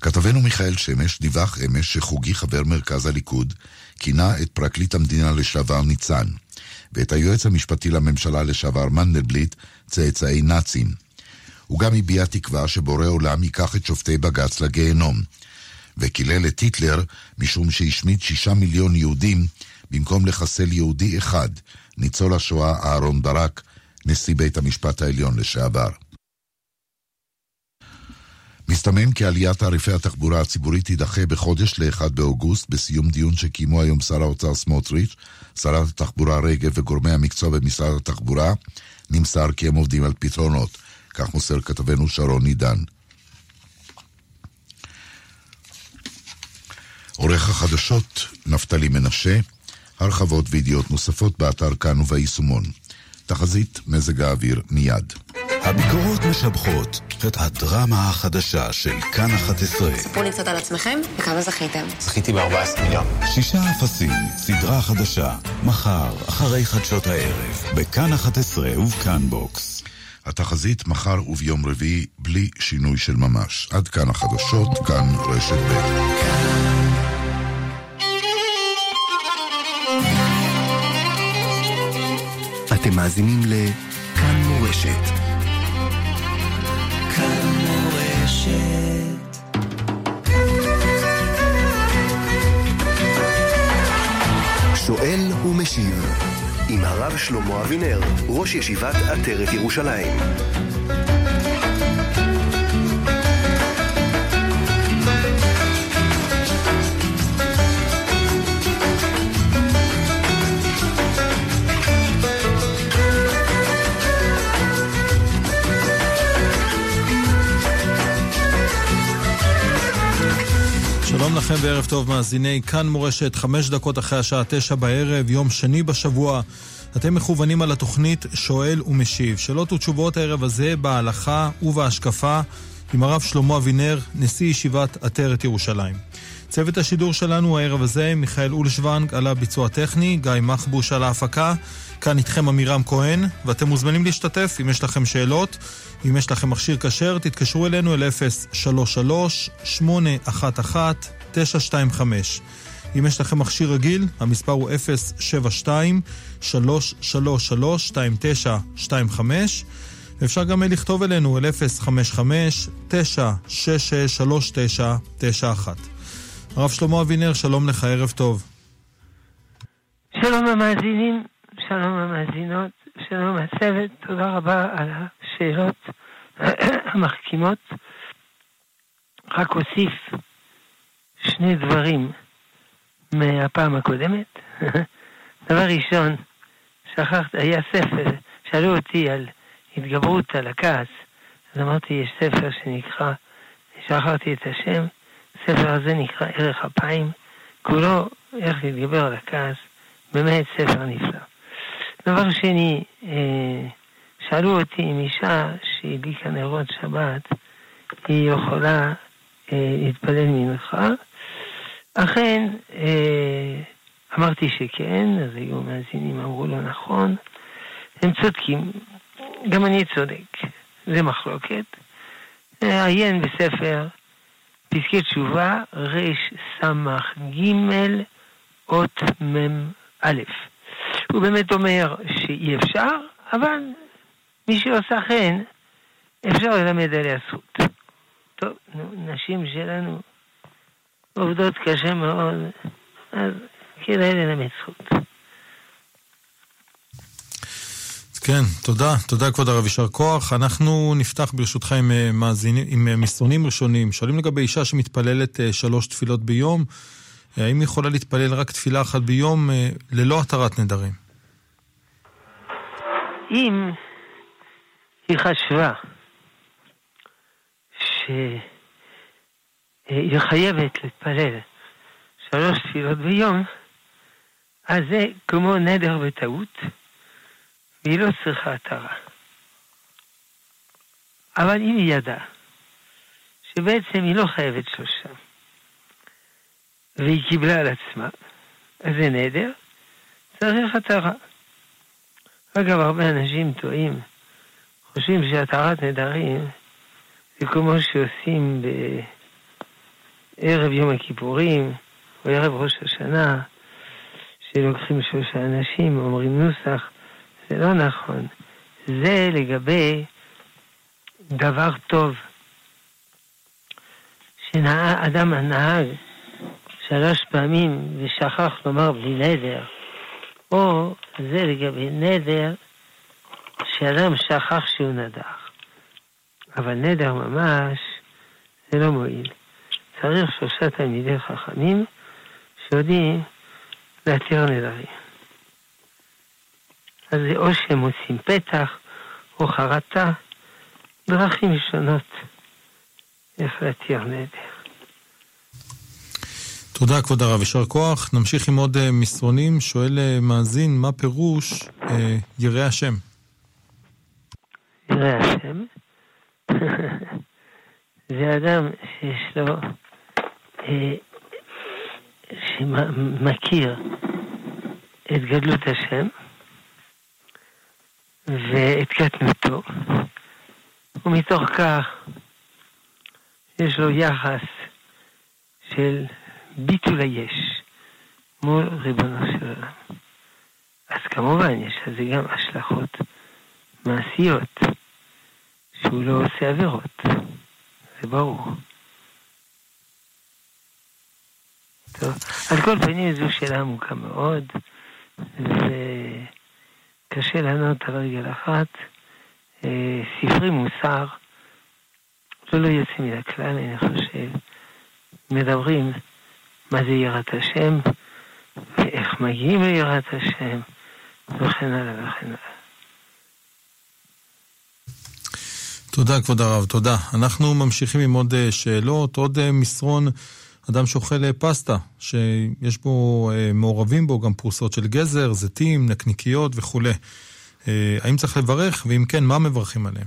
כתבנו מיכאל שמש דיווח אמש שחוגי חבר מרכז הליכוד כינה את פרקליט המדינה לשעבר ניצן ואת היועץ המשפטי לממשלה לשעבר מנדלבליט צאצאי נאצים. הוא גם הביע תקווה שבורא עולם ייקח את שופטי בג"ץ לגיהנום, וקילל את היטלר משום שהשמיד שישה מיליון יהודים במקום לחסל יהודי אחד, ניצול השואה אהרון ברק, נשיא בית המשפט העליון לשעבר. מסתמן כי עליית תעריפי התחבורה הציבורית תידחה בחודש ל-1 באוגוסט, בסיום דיון שקיימו היום שר האוצר סמוטריץ', שרת התחבורה רגב וגורמי המקצוע במשרד התחבורה, נמסר כי הם עובדים על פתרונות. כך מוסר כתבנו שרון עידן. עורך החדשות נפתלי מנשה, הרחבות וידיעות נוספות באתר כאן וביישומון. תחזית מזג האוויר מיד. הביקורות משבחות את הדרמה החדשה של כאן 11. ספרו לי קצת על עצמכם, וכמה זכיתם. זכיתי ב-14 מיליון. שישה אפסים, סדרה חדשה, מחר, אחרי חדשות הערב, בכאן 11 ובכאן בוקס. התחזית מחר וביום רביעי בלי שינוי של ממש. עד כאן החדשות, כאן רשת ב'. אתם מאזינים לכאן מורשת. שואל ומשיב עם הרב שלמה אבינר, ראש ישיבת עטרת ירושלים. לכם וערב טוב מאזיני כאן מורשת, חמש דקות אחרי השעה תשע בערב, יום שני בשבוע. אתם מכוונים על התוכנית שואל ומשיב. שאלות ותשובות הערב הזה בהלכה ובהשקפה עם הרב שלמה אבינר, נשיא ישיבת עטרת ירושלים. צוות השידור שלנו הערב הזה, מיכאל אולשוונג על הביצוע הטכני, גיא מחבוש על ההפקה, כאן איתכם עמירם כהן, ואתם מוזמנים להשתתף אם יש לכם שאלות. אם יש לכם מכשיר כשר, תתקשרו אלינו אל 033-811-925. אם יש לכם מכשיר רגיל, המספר הוא 072-333-2925. ואפשר גם לכתוב אלינו אל 055-966-3991. הרב שלמה אבינר, שלום לך, ערב טוב. שלום המאזינים, שלום המאזינות, שלום הצוות, תודה רבה על השאלות המחכימות. רק אוסיף שני דברים מהפעם הקודמת. דבר ראשון, שכחת, היה ספר, שאלו אותי על התגברות על הכעס, אז אמרתי, יש ספר שנקרא, שכחתי את השם, הספר הזה נקרא ערך אפיים, כולו איך להתגבר על הכעס, באמת ספר נפלא. דבר שני, אה, שאלו אותי אם אישה שהדליקה נרות שבת, היא יכולה אה, להתפלל מנחה. אכן, אה, אמרתי שכן, אז היו מאזינים, אמרו לו נכון. הם צודקים, גם אני צודק, זה מחלוקת. עיין בספר פסקי תשובה רס"ג אות מ"א. הוא באמת אומר שאי אפשר, אבל מי שעושה כן, אפשר ללמד עליה זכות. טוב, נו, נשים שלנו עובדות קשה מאוד, אז כדאי ללמד זכות. כן, תודה. תודה כבוד הרב, יישר כוח. אנחנו נפתח ברשותך עם, אה, מאזינים, עם אה, מסרונים ראשונים. שואלים לגבי אישה שמתפללת אה, שלוש תפילות ביום, האם היא יכולה להתפלל רק תפילה אחת ביום ללא התרת נדרים? אם היא חשבה שהיא חייבת להתפלל שלוש תפילות ביום, אז זה כמו נדר בטעות. והיא לא צריכה התרה. אבל אם היא ידעה שבעצם היא לא חייבת שלושה, והיא קיבלה על עצמה, אז זה נדר, צריך התרה. אגב, הרבה אנשים טועים, חושבים שהתרת נדרים זה כמו שעושים ערב יום הכיפורים, או ערב ראש השנה, שלוקחים שלושה אנשים, אומרים נוסח, זה לא נכון. זה לגבי דבר טוב. שאדם הנהג שלוש פעמים ושכח לומר בלי נדר, או זה לגבי נדר שאדם שכח שהוא נדח. אבל נדר ממש זה לא מועיל. צריך שלושה תלמידי חכמים שיודעים להתיר נדרים. אז זה או שהם עושים פתח או חרטה, דרכים שונות איך להתיר נדר. תודה, כבוד הרב, יישר כוח. נמשיך עם עוד uh, מסרונים. שואל uh, מאזין, מה פירוש uh, ירא השם? ירא השם זה אדם שיש לו, שמכיר את גדלות השם ואת קטנותו, ומתוך כך יש לו יחס של ביטול היש מול ריבונו של עולם. אז כמובן יש לזה גם השלכות מעשיות, שהוא לא עושה עבירות, זה ברור. טוב, על כל פנים זו שאלה עמוקה מאוד, וקשה לענות על רגל אחת. אה, ספרי מוסר, לא לא יוצא מן הכלל, אני חושב, מדברים מה זה יראת השם, ואיך מגיעים ליראת השם, וכן הלאה וכן הלאה. תודה, כבוד הרב, תודה. אנחנו ממשיכים עם עוד אה, שאלות, עוד אה, מסרון, אדם שאוכל אה, פסטה, שיש בו, מעורבים בו גם פרוסות של גזר, זיתים, נקניקיות וכולי. האם צריך לברך, ואם כן, מה מברכים עליהם?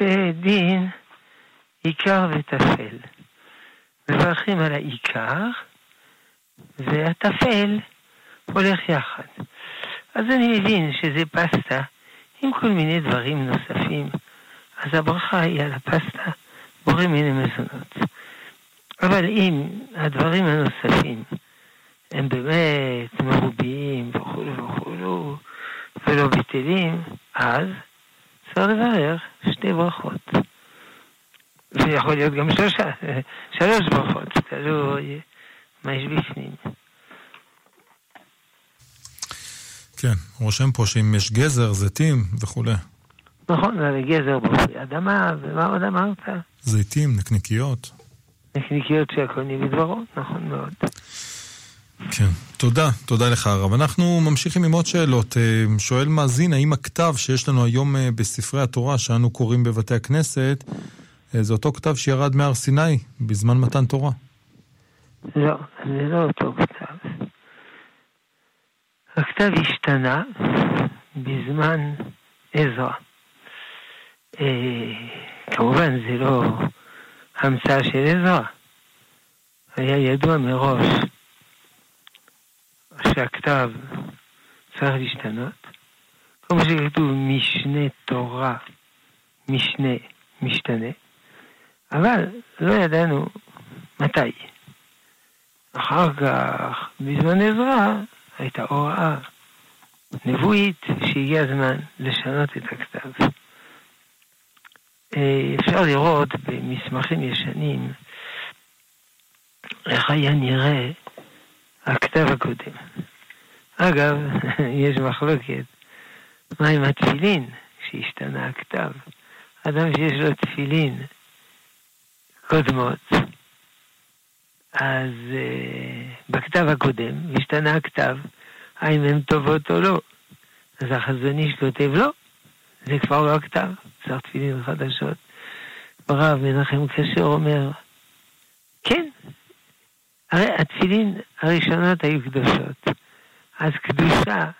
זה דין עיקר וטפל. מברכים על העיקר, והטפל הולך יחד. אז אני מבין שזה פסטה עם כל מיני דברים נוספים, אז הברכה היא על הפסטה, בורא מיני מזונות. אבל אם הדברים הנוספים הם באמת מרובים וכולו וכולו, ולא בטלים, אז צריך לברך שתי ברכות. זה יכול להיות גם שלושה, שלוש ברכות, תלוי מה יש בפנים. כן, רושם פה שאם יש גזר, זיתים וכולי. נכון, זה גזר בפרי אדמה, ומה עוד אמרת? זיתים, נקניקיות. נקניקיות שהכל מדברו, נכון מאוד. כן, תודה, תודה לך הרב. אנחנו ממשיכים עם עוד שאלות. אה, שואל מאזין, האם הכתב שיש לנו היום אה, בספרי התורה שאנו קוראים בבתי הכנסת, אה, זה אותו כתב שירד מהר סיני בזמן מתן תורה? לא, זה לא אותו כתב. הכתב השתנה בזמן עזרא. כמובן זה לא המצאה של עזרא. היה ידוע מראש שהכתב צריך להשתנות. כמו שכתוב משנה תורה, משנה, משתנה. אבל לא ידענו מתי. אחר כך, בזמן עזרא, הייתה הוראה נבואית שהגיע הזמן לשנות את הכתב. אה, אפשר לראות במסמכים ישנים איך היה נראה הכתב הקודם. אגב, יש מחלוקת מה עם התפילין שהשתנה הכתב. אדם שיש לו תפילין קודמות, אז uh, בכתב הקודם השתנה הכתב, האם הן טובות או לא. אז החזון איש כותב לא, זה כבר לא הכתב, צריך תפילין חדשות. הרב מנחם קשר אומר, כן, הרי התפילין הראשונות היו קדושות, אז קדושה,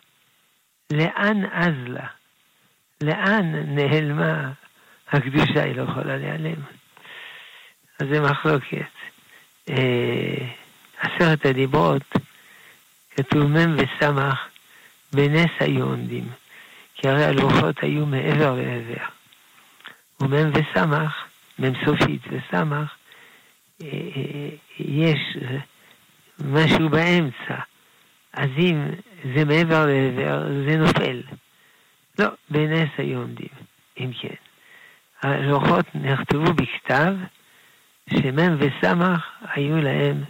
לאן אז לה? לאן נעלמה הקדושה? היא לא יכולה להיעלם. אז זה מחלוקת. אה, עשרת הדיברות, כתוב מ' וס' בנס היו עומדים, כי הרי הלוחות היו מעבר לעבר. ומ' וס', מ' סופית וס', יש משהו באמצע. אז אם זה מעבר לעבר, זה נופל. לא, בנס היו עומדים, אם כן. הלוחות נכתבו בכתב, שמ"ם וסמ"ך היו להם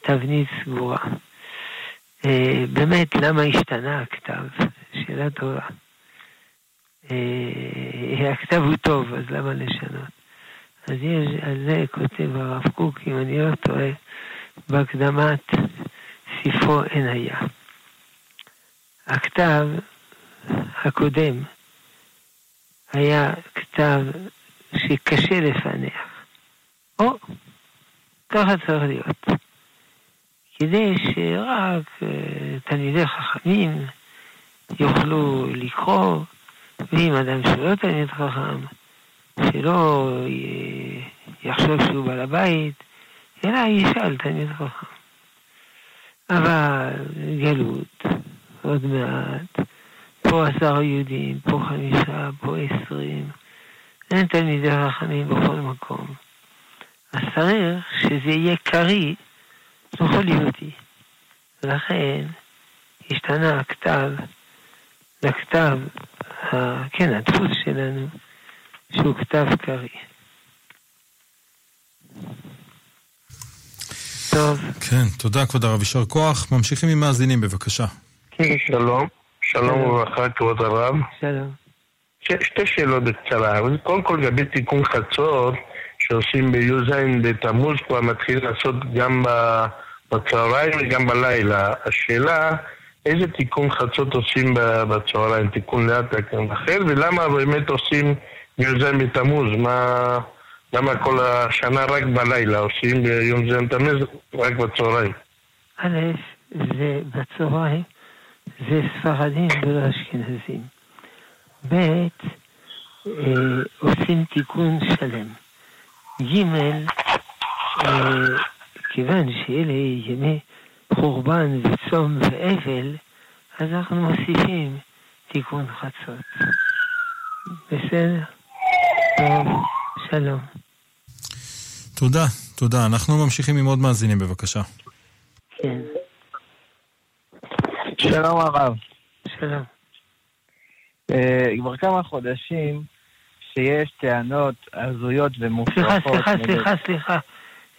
תבנית סגורה. אה, באמת, למה השתנה הכתב? שאלה טובה. אה, הכתב הוא טוב, אז למה לשנות? אז יש, על זה כותב הרב קוק, אם אני לא טועה, בהקדמת ספרו אין היה. הכתב הקודם היה כתב שקשה לפענח. או, ככה צריך להיות. כדי שרק uh, תלמידי חכמים יוכלו לקרוא, ואם אדם שלא תלמיד חכם, שלא יחשוב שהוא בעל הבית, אלא ישאל תלמיד חכם. אבל גלות, עוד מעט, פה עשרה יהודים, פה חמישה, פה עשרים, אין תלמידי חכמים בכל מקום. אז צריך שזה יהיה קריא בכל יהודי. ולכן השתנה הכתב לכתב, כן, הדפוס שלנו, שהוא כתב קריא. טוב. כן, תודה כבוד הרב, יישר כוח. ממשיכים עם מאזינים, בבקשה. כן, שלום. שלום וברכה, כבוד הרב. שלום. שתי שאלות בקצרה. קודם כל, לגבי תיקון חצות, שעושים בי"ז בתמוז, כבר מתחיל לעשות גם בצהריים וגם בלילה. השאלה, איזה תיקון חצות עושים בצהריים? תיקון לאט רחל, ולמה באמת עושים י"ז בתמוז? מה... למה כל השנה רק בלילה עושים ביום ז' תמוז רק בצהריים? א', זה בצהריים, זה ספרדים ולא אשכנזים. ב', אה, עושים תיקון שלם. ג', אה, כיוון שאלה ימי חורבן וצום ואבל, אז אנחנו מוסיפים תיקון חצות. בסדר? טוב, שלום. תודה, תודה. אנחנו ממשיכים עם עוד מאזינים, בבקשה. כן. שלום הרב. שלום. Uh, כבר כמה חודשים שיש טענות הזויות ומופרכות. סליחה, סליחה, סליחה, סליחה.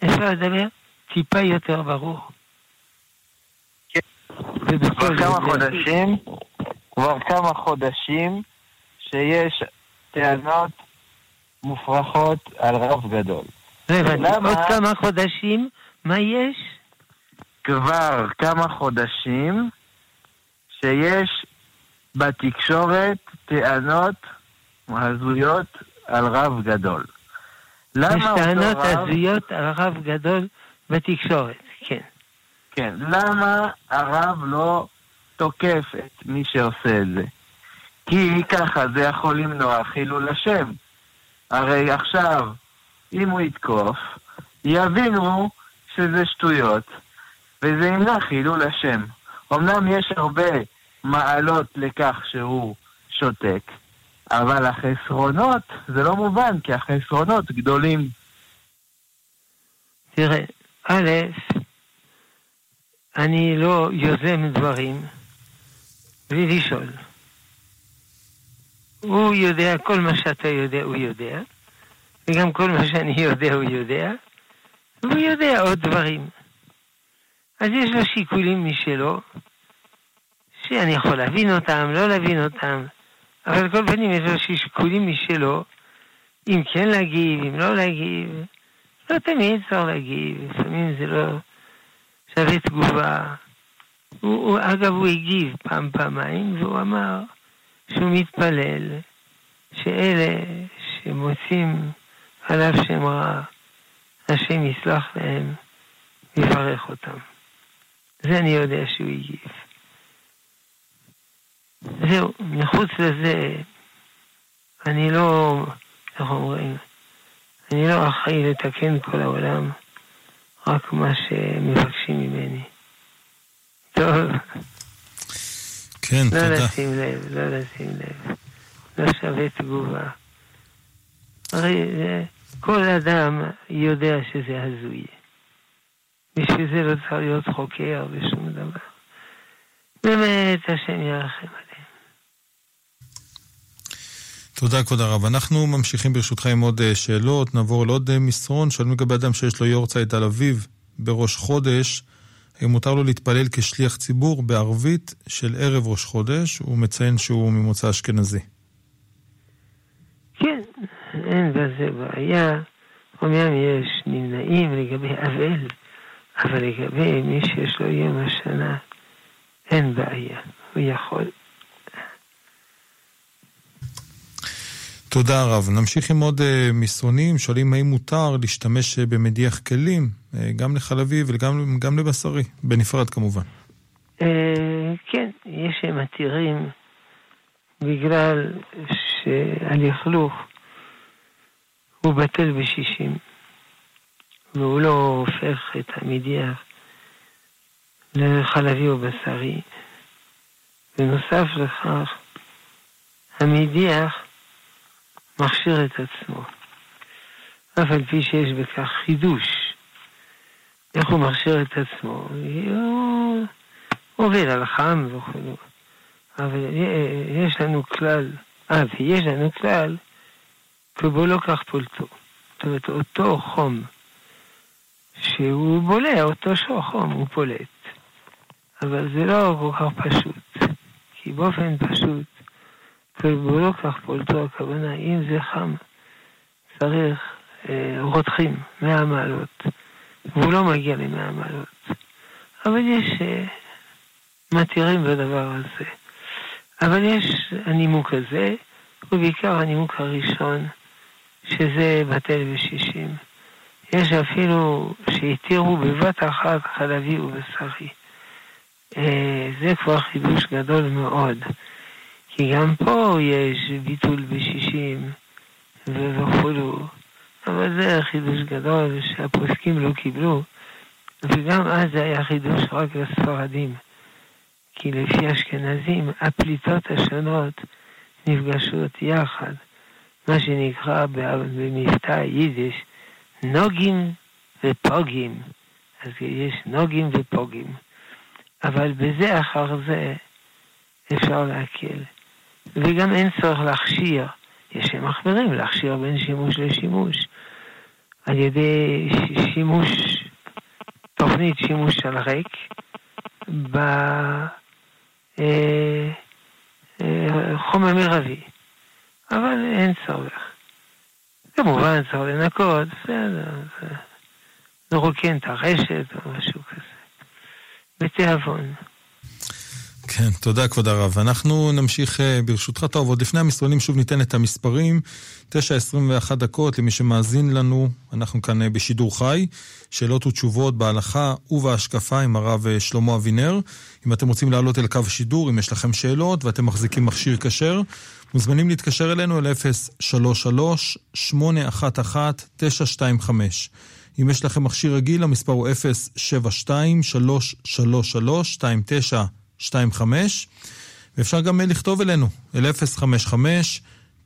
אפשר לדבר טיפה יותר ברור. כבר כמה חודשים, כבר כמה חודשים שיש טענות מופרכות על רב גדול. עוד כמה חודשים, מה יש? כבר כמה חודשים שיש בתקשורת טענות הזויות על רב גדול. יש טענות הזויות על רב גדול בתקשורת, כן. כן, למה הרב לא תוקף את מי שעושה את זה? כי ככה זה יכול למנוע חילול השם. הרי עכשיו, אם הוא יתקוף, יבינו שזה שטויות, וזה ימנע חילול השם. אמנם יש הרבה מעלות לכך שהוא שותק, אבל החסרונות, זה לא מובן, כי החסרונות גדולים. תראה, א', אני לא יוזם דברים בלי לשאול. הוא יודע, כל מה שאתה יודע הוא יודע, וגם כל מה שאני יודע הוא יודע, והוא יודע עוד דברים. אז יש לו שיקולים משלו, שאני יכול להבין אותם, לא להבין אותם, אבל כל פנים יש לו שיקולים משלו, אם כן להגיב, אם לא להגיב. לא תמיד צריך להגיב, לפעמים זה לא שווה תגובה. הוא, הוא, אגב, הוא הגיב פעם, פעמיים, והוא אמר שהוא מתפלל שאלה שמוצאים עליו שם רע, השם יסלח להם ויברך אותם. זה אני יודע שהוא הגיב. זהו, מחוץ לזה, אני לא, איך אומרים, אני לא אחראי לתקן כל העולם, רק מה שמבקשים ממני. טוב. כן, לא תודה. לא לשים לב, לא לשים לב. לא שווה תגובה. הרי זה, כל אדם יודע שזה הזוי. בשביל זה לא צריך להיות חוקר ושום דבר. באמת, השם ירחם. תודה, כבוד הרב. אנחנו ממשיכים ברשותך עם עוד אה, שאלות. נעבור לעוד אה, מסרון. שואלים לגבי אדם שיש לו יורצייט על אביו בראש חודש. האם מותר לו להתפלל כשליח ציבור בערבית של ערב ראש חודש? הוא מציין שהוא ממוצא אשכנזי. כן, אין בזה בעיה. אומנם יש נמנעים לגבי אבל, אבל לגבי מי שיש לו יום השנה, אין בעיה. הוא יכול. תודה רב. נמשיך עם עוד uh, מסרונים. שואלים האם מותר להשתמש uh, במדיח כלים, uh, גם לחלבי וגם לבשרי, בנפרד כמובן. כן, יש שמתירים בגלל שהלכלוך הוא בטל בשישים, והוא לא הופך את המדיח לחלבי או בשרי. בנוסף לכך, המדיח מכשיר את עצמו. אף על פי שיש בכך חידוש. איך הוא מכשיר את עצמו? הוא עובד על חם וכו'. אבל יש לנו כלל, אה, ויש לנו כלל, ובו לא כך פולטו. זאת אומרת, אותו חום שהוא בולע, אותו שור חום הוא פולט. אבל זה לא כל כך פשוט, כי באופן פשוט והוא לא כך פולטו הכוונה, אם זה חם, צריך אה, רותחים, 100 מעלות, והוא לא מגיע ל-100 מעלות. אבל יש אה, מתירים בדבר הזה. אבל יש הנימוק הזה, ובעיקר הנימוק הראשון, שזה בטל בשישים. יש אפילו שהתירו בבת אחת חלבי ובשרי. אה, זה כבר חידוש גדול מאוד. כי גם פה יש ביטול בשישים וכולו, אבל זה חידוש גדול שהפוסקים לא קיבלו, וגם אז זה היה חידוש רק לספרדים, כי לפי אשכנזים הפליטות השונות נפגשות יחד, מה שנקרא במבטא יידיש נוגים ופוגים, אז יש נוגים ופוגים, אבל בזה אחר זה אפשר להקל. וגם אין צורך להכשיר. יש שמחמירים להכשיר בין שימוש לשימוש. על ידי שימוש, תוכנית שימוש על ריק, בחומר אה, אה, מרבי. אבל אין צורך. כמובן צריך לנקות, בסדר, לרוקן את הרשת או משהו כזה. בתיאבון. כן, תודה כבוד הרב. אנחנו נמשיך אה, ברשותך טוב, עוד לפני המסרונים שוב ניתן את המספרים. 9.21 דקות למי שמאזין לנו, אנחנו כאן אה, בשידור חי. שאלות ותשובות בהלכה ובהשקפה עם הרב אה, שלמה אבינר. אם אתם רוצים לעלות אל קו שידור, אם יש לכם שאלות ואתם מחזיקים מכשיר כשר, מוזמנים להתקשר אלינו אל 033-811-925. אם יש לכם מכשיר רגיל, המספר הוא 072 333 29 25, ואפשר גם לכתוב אלינו, אל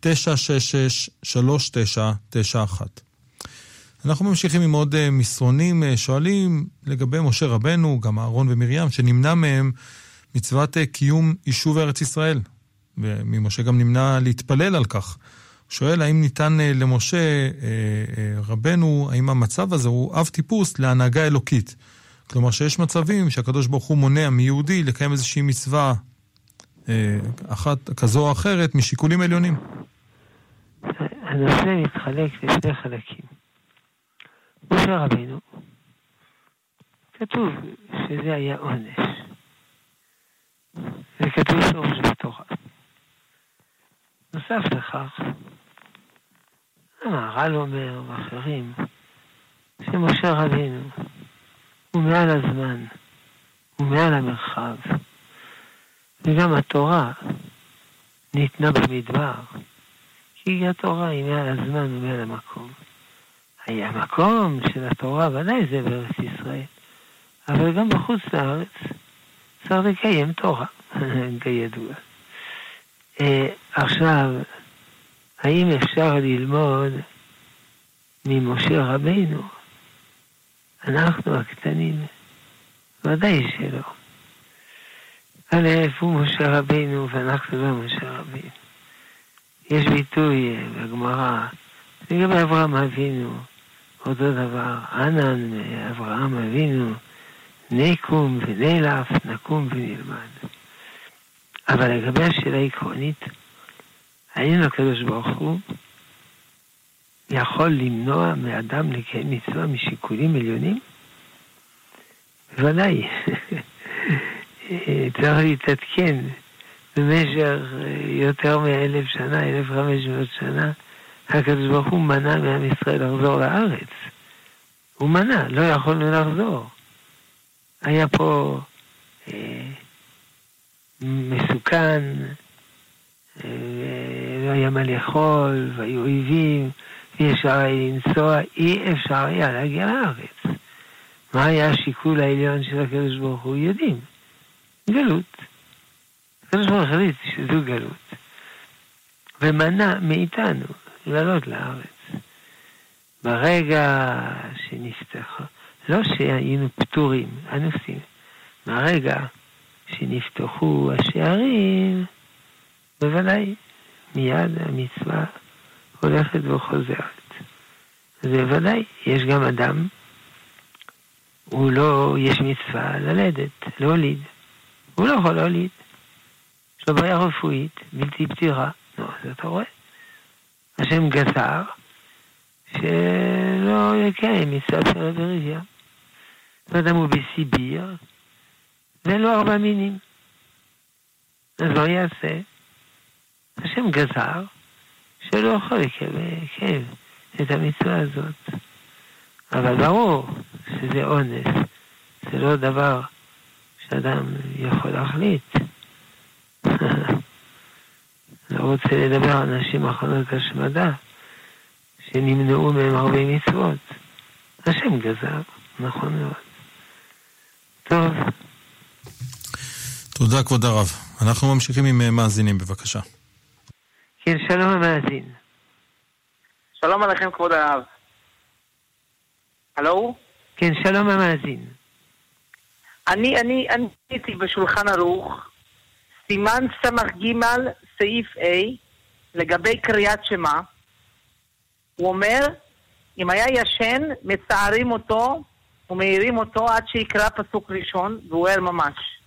055-966-3991. אנחנו ממשיכים עם עוד אה, מסרונים, אה, שואלים לגבי משה רבנו, גם אהרון ומרים, שנמנע מהם מצוות אה, קיום יישוב ארץ ישראל. וממשה גם נמנע להתפלל על כך. שואל האם ניתן למשה רבנו, האם המצב הזה הוא אב טיפוס להנהגה אלוקית. כלומר שיש מצבים שהקדוש ברוך הוא מונע מיהודי לקיים איזושהי מצווה אה, אחת כזו או אחרת משיקולים עליונים. הנושא מתחלק לשני חלקים. משה רבינו, כתוב שזה היה עונש. וכתוב שורש בתורה. נוסף לכך, המהר"ל אומר, ואחרים, שמשה רבינו הוא מעל הזמן, הוא מעל המרחב. וגם התורה ניתנה במדבר, כי התורה היא מעל הזמן ומעל המקום. היה מקום של התורה, ודאי זה בארץ ישראל, אבל גם בחוץ לארץ צריך לקיים תורה, כידוע. אה, עכשיו, האם אפשר ללמוד ממשה רבינו, אנחנו הקטנים, ודאי שלא. א', הוא משה רבינו ואנחנו לא משה רבינו. יש ביטוי אה, בגמרא, לגבי אברהם אבינו, אותו דבר, ענן מאברהם אבינו, נקום ונלף, נקום ונלמד. אבל לגבי השאלה העקרונית, האם הקדוש ברוך הוא יכול למנוע מאדם לקיים מצווה משיקולים עליונים? בוודאי. צריך להתעדכן במשך יותר מאלף שנה, אלף חמש מאות שנה, הקדוש ברוך הוא מנע מעם ישראל לחזור לארץ. הוא מנע, לא יכולנו לחזור. היה פה אה, מסוכן, אה, לא היה מה לאכול, והיו אויבים, אי אפשר היה לנסוע, אי אפשר היה להגיע לארץ. מה היה השיקול העליון של הקדוש ברוך הוא? יודעים, גלות. הקדוש ברוך הוא החליט שזו גלות, ומנע מאיתנו לעלות לארץ. ברגע שנפתח, לא שהיינו פטורים, אנוסים, מהרגע שנפתחו השערים, בוודאי, מיד המצווה הולכת וחוזרת. אז בוודאי, יש גם אדם, הוא לא, יש מצווה ללדת, להוליד. הוא לא יכול להוליד. יש לו בעיה רפואית, בלתי פתירה. נו, אז אתה רואה. השם גזר שלא יקיים מצוות של בריביה. אדם הוא בסיביר, ואין לו ארבע מינים. אז מה יעשה? השם גזר שלא יכול לקיים את המצווה הזאת. אבל ברור שזה אונס, זה לא דבר שאדם יכול להחליט. לא רוצה לדבר על נשים אחרונות השמדה, שנמנעו מהם הרבה מצוות. השם גזר, נכון מאוד. טוב. תודה, כבוד הרב. אנחנו ממשיכים עם אה, מאזינים, בבקשה. כן, שלום המאזין. שלום עליכם, כבוד הרב. הלו? כן, שלום המאזין. אני, אני, אני הייתי בשולחן ערוך, סימן ס"ג, סעיף A, לגבי קריאת שמע. הוא אומר, אם היה ישן, מצערים אותו ומעירים אותו עד שיקרא פסוק ראשון, והוא ער ממש.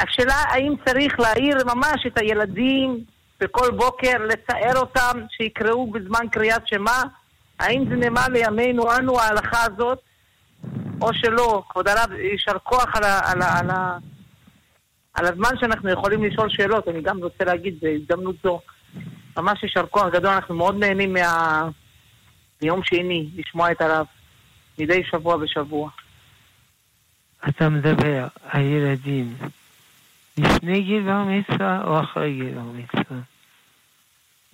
השאלה האם צריך להעיר ממש את הילדים בכל בוקר, לצער אותם, שיקראו בזמן קריאת שמע? האם זה נאמר לימינו אנו ההלכה הזאת, או שלא? כבוד הרב, יישר כוח על, ה, על, ה, על, ה, על הזמן שאנחנו יכולים לשאול שאלות. אני גם רוצה להגיד בהזדמנות זו, ממש יישר כוח גדול, אנחנו מאוד נהנים מה... מיום שני לשמוע את הרב, מדי שבוע בשבוע. אתה מדבר על ילדים לפני גיל בר מצווה או אחרי גיל בר מצווה?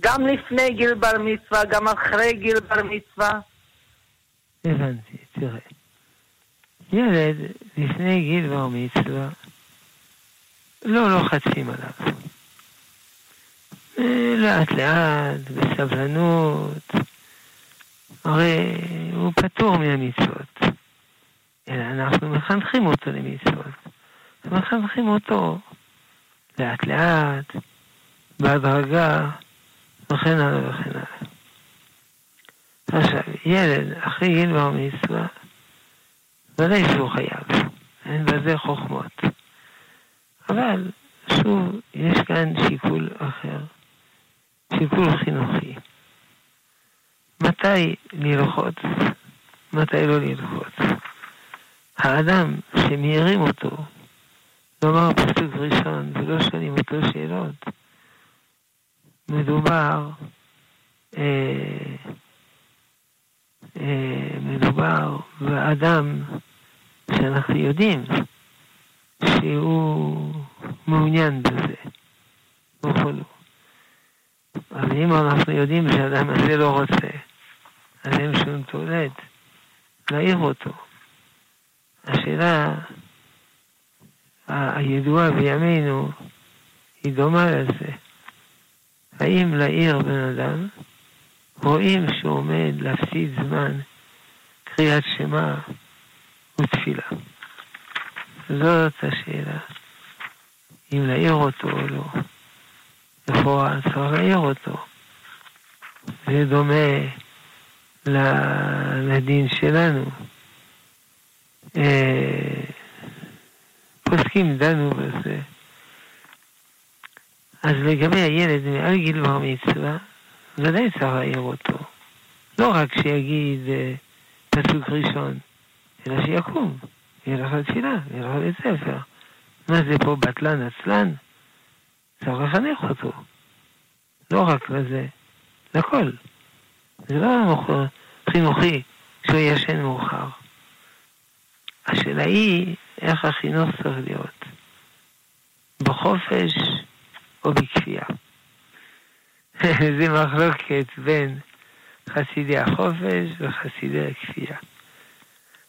גם לפני גיל בר מצווה, גם אחרי גיל בר מצווה. הבנתי, תראה. ילד לפני גיל בר מצווה, לא לוחצים לא עליו. אה, לאט לאט, בסבלנות, הרי הוא פטור מהמצוות. אלא אנחנו מחנכים אותו למצוות. מחנכים אותו לאט לאט, בהדרגה, וכן הלאה וכן הלאה. עכשיו, ילד אחרי גיל בר מצווה, ודאי שהוא חייב, אין בזה חוכמות. אבל, שוב, יש כאן שיקול אחר, שיקול חינוכי. מתי ללחוץ, מתי לא ללחוץ. האדם שמעירים אותו לומר פסוק ראשון ולא שואלים אותו שאלות, מדובר, אה, אה, מדובר באדם שאנחנו יודעים שהוא מעוניין בזה, וכולו. אבל אם אנחנו יודעים שהאדם הזה לא רוצה, אז אין שום תועלת להעיר אותו. השאלה הידועה בימינו היא דומה לזה. האם להעיר בן אדם רואים שהוא עומד להפסיד זמן קריאת שמע ותפילה. זאת השאלה, אם להעיר אותו או לא. לכאורה צריך להעיר אותו. זה דומה לדין שלנו. אה, פוסקים דנו בזה. אז לגבי הילד מעל גיל בר מצווה, ודאי צריך להעיר אותו. לא רק שיגיד אה, פסוק ראשון, אלא שיקום, ילך לתפילה, ילך לבית ספר. מה זה פה בטלן עצלן? צריך לחנך אותו. לא רק לזה, לכל. זה לא חינוכי שהוא ישן מאוחר. השאלה היא איך החינוך צריך להיות, בחופש או בכפייה. זה מחלוקת בין חסידי החופש וחסידי הכפייה.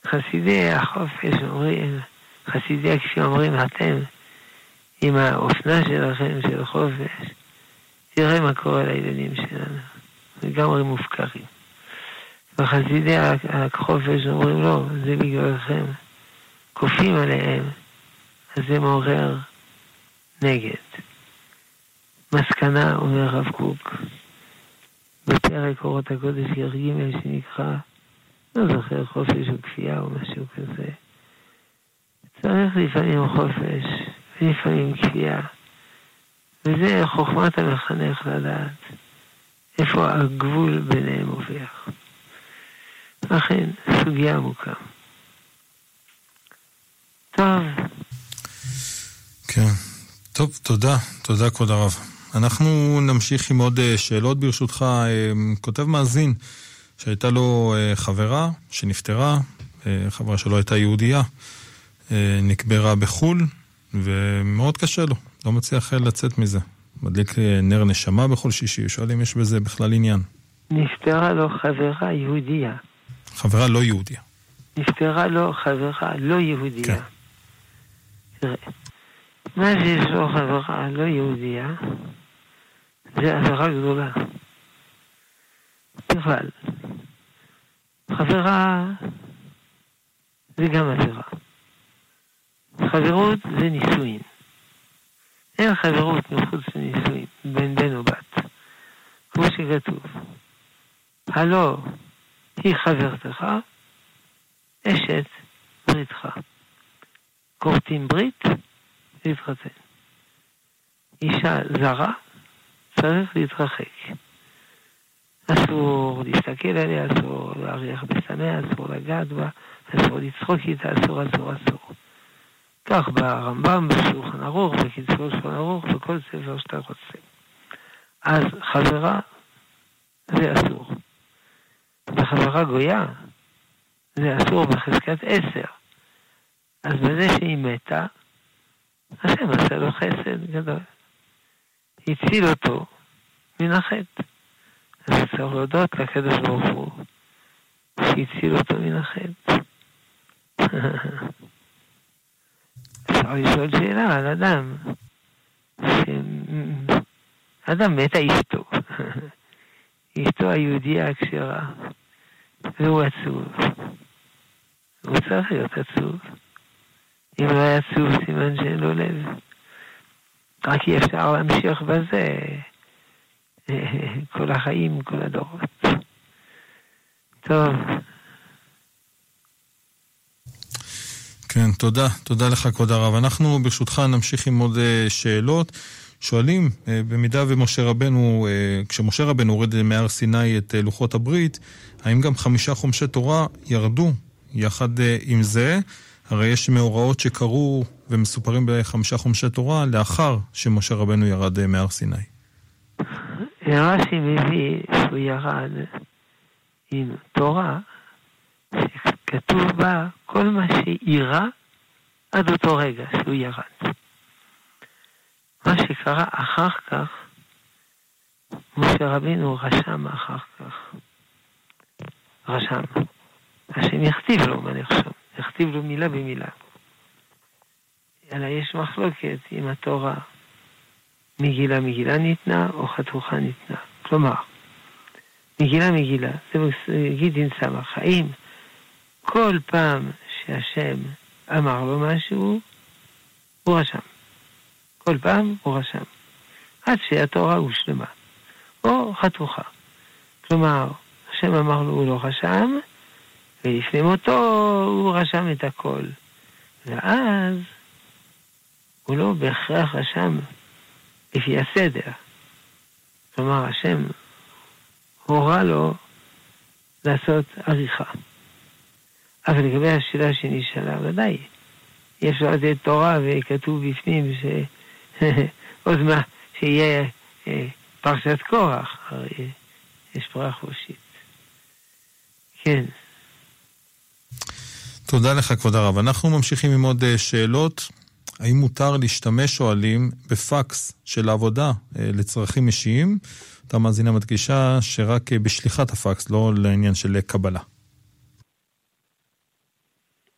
חסידי החופש אומרים, חסידי הכפייה אומרים, אתם עם האופנה שלכם של חופש, תראה מה קורה לילדים שלנו, לגמרי מופקרים. וחסידי החופש אומרים, לא, זה בגללכם. כופים עליהם, אז זה מעורר נגד. מסקנה, אומר הרב קוק, בפרק אורות הקודש י"ג שנקרא, לא זוכר, חופש או כפייה או משהו כזה. צריך לפעמים חופש ולפעמים כפייה. וזה חוכמת המחנך לדעת איפה הגבול ביניהם עובר. לכן, סוגיה עמוקה. טוב. כן. טוב, תודה. תודה, כבוד הרב. אנחנו נמשיך עם עוד אה, שאלות ברשותך. אה, כותב מאזין שהייתה לו אה, חברה שנפטרה, חברה שלו הייתה יהודייה, נקברה בחו"ל, ומאוד קשה לו, לא מצליח לצאת מזה. מדליק נר נשמה בכל שישי, שואל אם יש בזה בכלל עניין. נפטרה לו חברה יהודייה. חברה לא יהודיה. נפטרה לו חברה לא יהודייה. כן. מה שיש לו חברה לא יהודייה, זה עבירה גדולה. בכלל, חברה זה גם עבירה. חברות זה נישואין. אין חברות מחוץ לנישואין, בין בן ובת. כמו שכתוב, הלא היא חברתך, אשת בריתך. כורתים ברית, להתחתן. אישה זרה, צריך להתרחק. אסור להסתכל עליה, אסור להריח בסמיה, אסור לגעת בה, אסור לצחוק איתה, אסור, אסור, אסור. כך ברמב"ם, בשולחן ערוך, בקיצור שולחן ערוך, בכל ספר שאתה רוצה. אז חברה זה אסור. וחברה גויה זה אסור בחזקת עשר. אז בזה שהיא מתה, השם עשה לו חסד גדול. הציל אותו מן החטא. אז צריך להודות לקדוש ברוך הוא שהציל אותו מן החטא. אפשר לשאול שאלה על אדם, אדם מתה אשתו, אשתו היהודייה הכשרה, והוא עצוב. הוא צריך להיות עצוב. אם לא היה עצוב, סימן שאין לו לב. רק אי אפשר להמשיך בזה כל החיים, כל הדורות. טוב. כן, תודה. תודה לך, כבוד הרב. אנחנו ברשותך נמשיך עם עוד אה, שאלות. שואלים, אה, במידה ומשה רבנו, אה, כשמשה רבנו הורד מהר סיני את לוחות הברית, האם גם חמישה חומשי תורה ירדו יחד עם זה? הרי יש מאורעות שקרו ומסופרים בחמישה חומשי תורה לאחר שמשה רבנו ירד אה, מהר סיני. רש"י מביא שהוא ירד עם תורה שכתוב בה כל מה שאירע עד אותו רגע שהוא ירד. מה שקרה אחר כך, משה רבינו רשם אחר כך. רשם. השם יכתיב לו מה לרשום. יכתיב לו מילה במילה. אלא יש מחלוקת אם התורה מגילה מגילה ניתנה או חתוכה ניתנה. כלומר, מגילה מגילה, זה גידין סמך. האם כל פעם שהשם אמר לו משהו, הוא רשם. כל פעם הוא רשם. עד שהתורה הושלמה. או חתוכה. כלומר, השם אמר לו הוא לא רשם, ולפני מותו הוא רשם את הכל. ואז הוא לא בהכרח רשם לפי הסדר. כלומר, השם הורה לו לעשות עריכה. אבל לגבי השאלה שנשאלה, ודאי, אי אפשר לתת תורה וכתוב בפנים ש... עוד מה, שיהיה אה, פרשת קורח, הרי יש פרח ראשית. כן. תודה לך, כבוד הרב. אנחנו ממשיכים עם עוד אה, שאלות. האם מותר להשתמש, שואלים, בפקס של העבודה אה, לצרכים אישיים? אותה מאזינה מדגישה שרק בשליחת הפקס, לא לעניין של קבלה.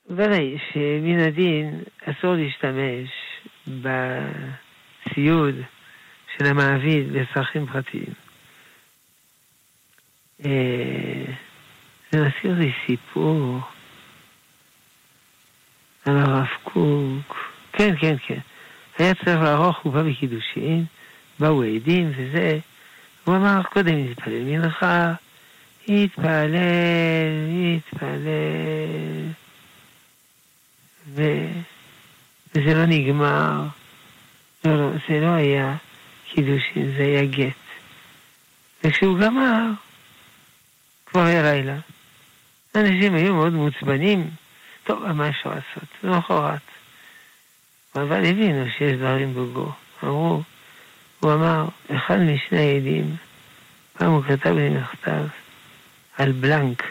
ודאי שמן הדין אסור להשתמש בציוד של המעביד לצרכים פרטיים. אה, זה מזכיר לי סיפור על הרב קוק. כן, כן, כן. היה צריך לערוך חופה בקידושין, באו עדים וזה. הוא אמר, קודם נתפלל מנחה, התפלל, התפלל. ו... וזה לא נגמר. לא, לא, זה לא היה קידושין, זה היה גט. וכשהוא גמר, כבר היה לילה. אנשים היו מאוד מעוצבנים. טוב, מה אפשר לעשות? למחרת. אבל הבינו שיש דברים בגו. אמרו, הוא אמר, אחד משני העדים, פעם הוא כתב לי מכתב על בלנק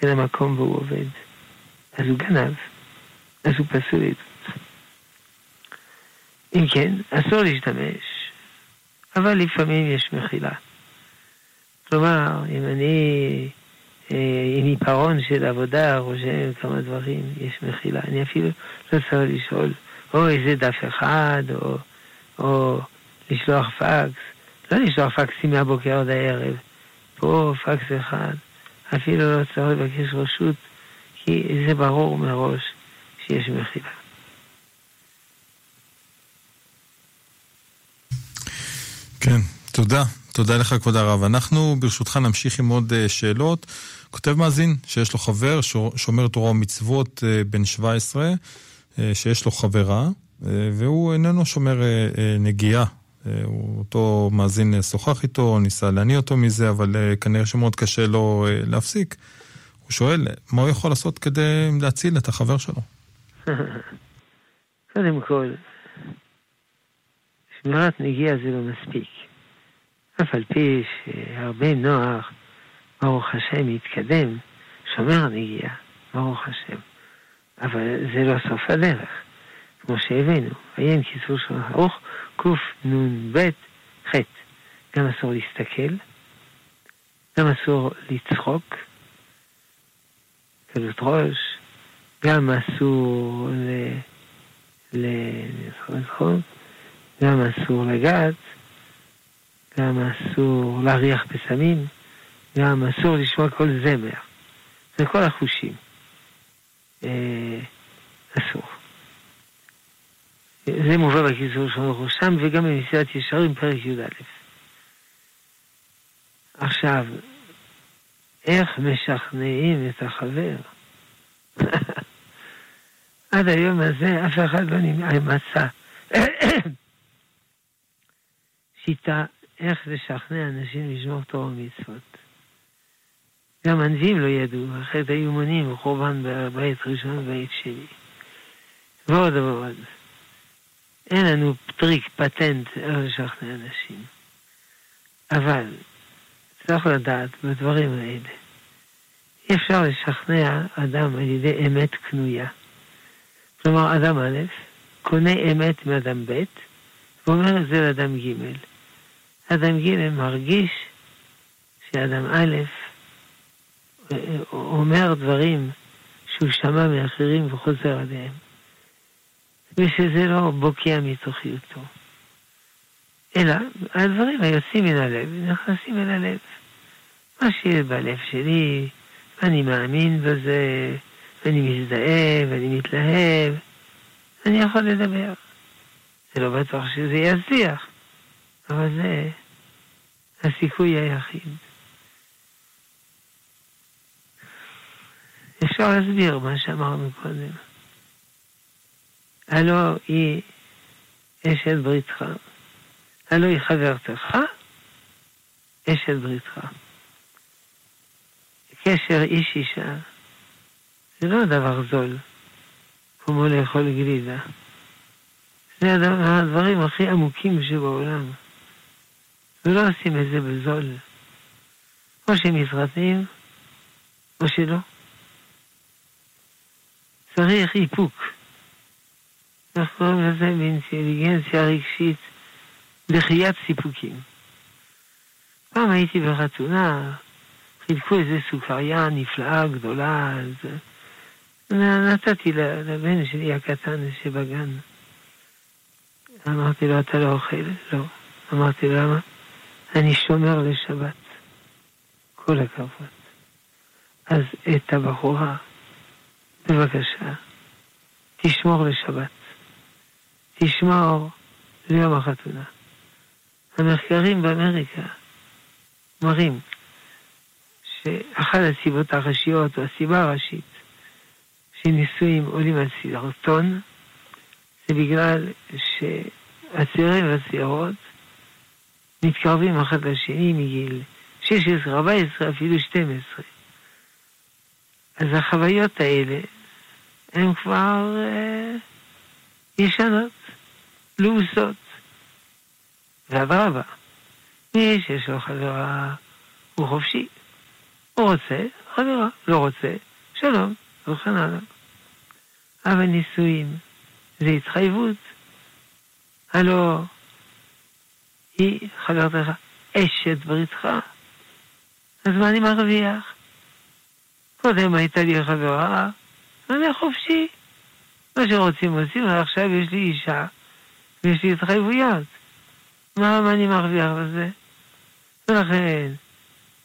של המקום בו הוא עובד. אז הוא גנב. אז הוא פסול עדות. אם כן, אסור להשתמש, אבל לפעמים יש מחילה. כלומר, אם אני עם עיפרון של עבודה רושם כמה דברים, יש מחילה. אני אפילו לא צריך לשאול, או איזה דף אחד, או, או לשלוח פקס. לא לשלוח פקסים מהבוקר עד הערב. פה פקס אחד. אפילו לא צריך לבקש רשות, כי זה ברור מראש שיש מחילה. כן, תודה. תודה לך, כבוד הרב. אנחנו ברשותך נמשיך עם עוד uh, שאלות. כותב מאזין שיש לו חבר, שומר תורה ומצוות uh, בן 17, uh, שיש לו חברה, והוא איננו שומר נגיעה. אותו מאזין שוחח איתו, ניסה להניע אותו מזה, אבל כנראה שמאוד קשה לו להפסיק. הוא שואל, מה הוא יכול לעשות כדי להציל את החבר שלו? קודם כל, שמירת נגיעה זה לא מספיק. אף על פי שהרבה נוח, ברוך השם, יתקדם, שומר נגיעה, ברוך השם. אבל זה לא סוף הדרך, כמו שהבאנו. עיין קיצור של ערוך קנ"ב ח' גם אסור להסתכל, גם אסור לצחוק, קלות ראש, גם אסור ל... ל... גם אסור לגעת, גם אסור להריח בסמים, גם אסור לשמוע כל זמר. זה כל החושים. אה, אסור. זה מובא בקיצור של ראשם וגם במסילת ישרים פרק י"א. עכשיו, איך משכנעים את החבר? עד היום הזה אף אחד לא מצא שיטה איך לשכנע אנשים לשמור תורה ומצוות. גם הנביאים לא ידעו, אחרת היו מונים בחורבן בבית ראשון ובית שני. ועוד ועוד. אין לנו טריק, פטנט, איך לשכנע אנשים. אבל צריך לדעת בדברים האלה. אי אפשר לשכנע אדם על ידי אמת קנויה. כלומר, אדם א' קונה אמת מאדם ב' ואומר את זה לאדם ג'. אדם ג' מרגיש שאדם א' אומר דברים שהוא שמע מאחרים וחוזר עליהם, ושזה לא בוקע מתוכיותו. אלא הדברים היוצאים מן הלב נכנסים אל הלב. מה שיהיה בלב שלי, ואני מאמין בזה, ואני מזדהה, ואני מתלהב, אני יכול לדבר. זה לא בטוח שזה יצליח, אבל זה הסיכוי היחיד. אפשר להסביר מה שאמרנו קודם. הלא היא אשת בריתך, הלא היא חברתך, אשת בריתך. קשר איש אישה זה לא דבר זול, כמו לאכול גלידה. זה הדברים הכי עמוקים שבעולם. ולא עושים את זה בזול. או שמתרתנים, או שלא. צריך איפוק. איך קוראים לזה באינטליגנציה רגשית? דחיית סיפוקים. פעם הייתי בחתונה, חילקו איזה סוכריה נפלאה, גדולה, אז נתתי לבן שלי הקטן שבגן. אמרתי לו, אתה לא אוכל? לא. אמרתי לו, למה? אני שומר לשבת. כל הכבוד. אז את הבחורה, בבקשה, תשמור לשבת. תשמור ליום החתונה. המחקרים באמריקה מראים שאחת הסיבות הראשיות, או הסיבה הראשית, שנישואים עולים על סרטון, זה בגלל שהצעירים והצעירות מתקרבים אחד לשני מגיל 16, 14, אפילו 12. אז החוויות האלה הן כבר אה, ישנות, לעוסות. ואדרבה, מי שיש לו חברה הוא חופשי. הוא רוצה, חברה, לא רוצה, שלום, וכן הלאה. אבל נישואים זה התחייבות. הלא היא חברתך, אשת בריתך. אז מה אני מרוויח? קודם הייתה לי חברה, אני חופשי. מה שרוצים עושים, עכשיו יש לי אישה ויש לי התחייבויות. מה, מה אני מרוויח בזה? ולכן,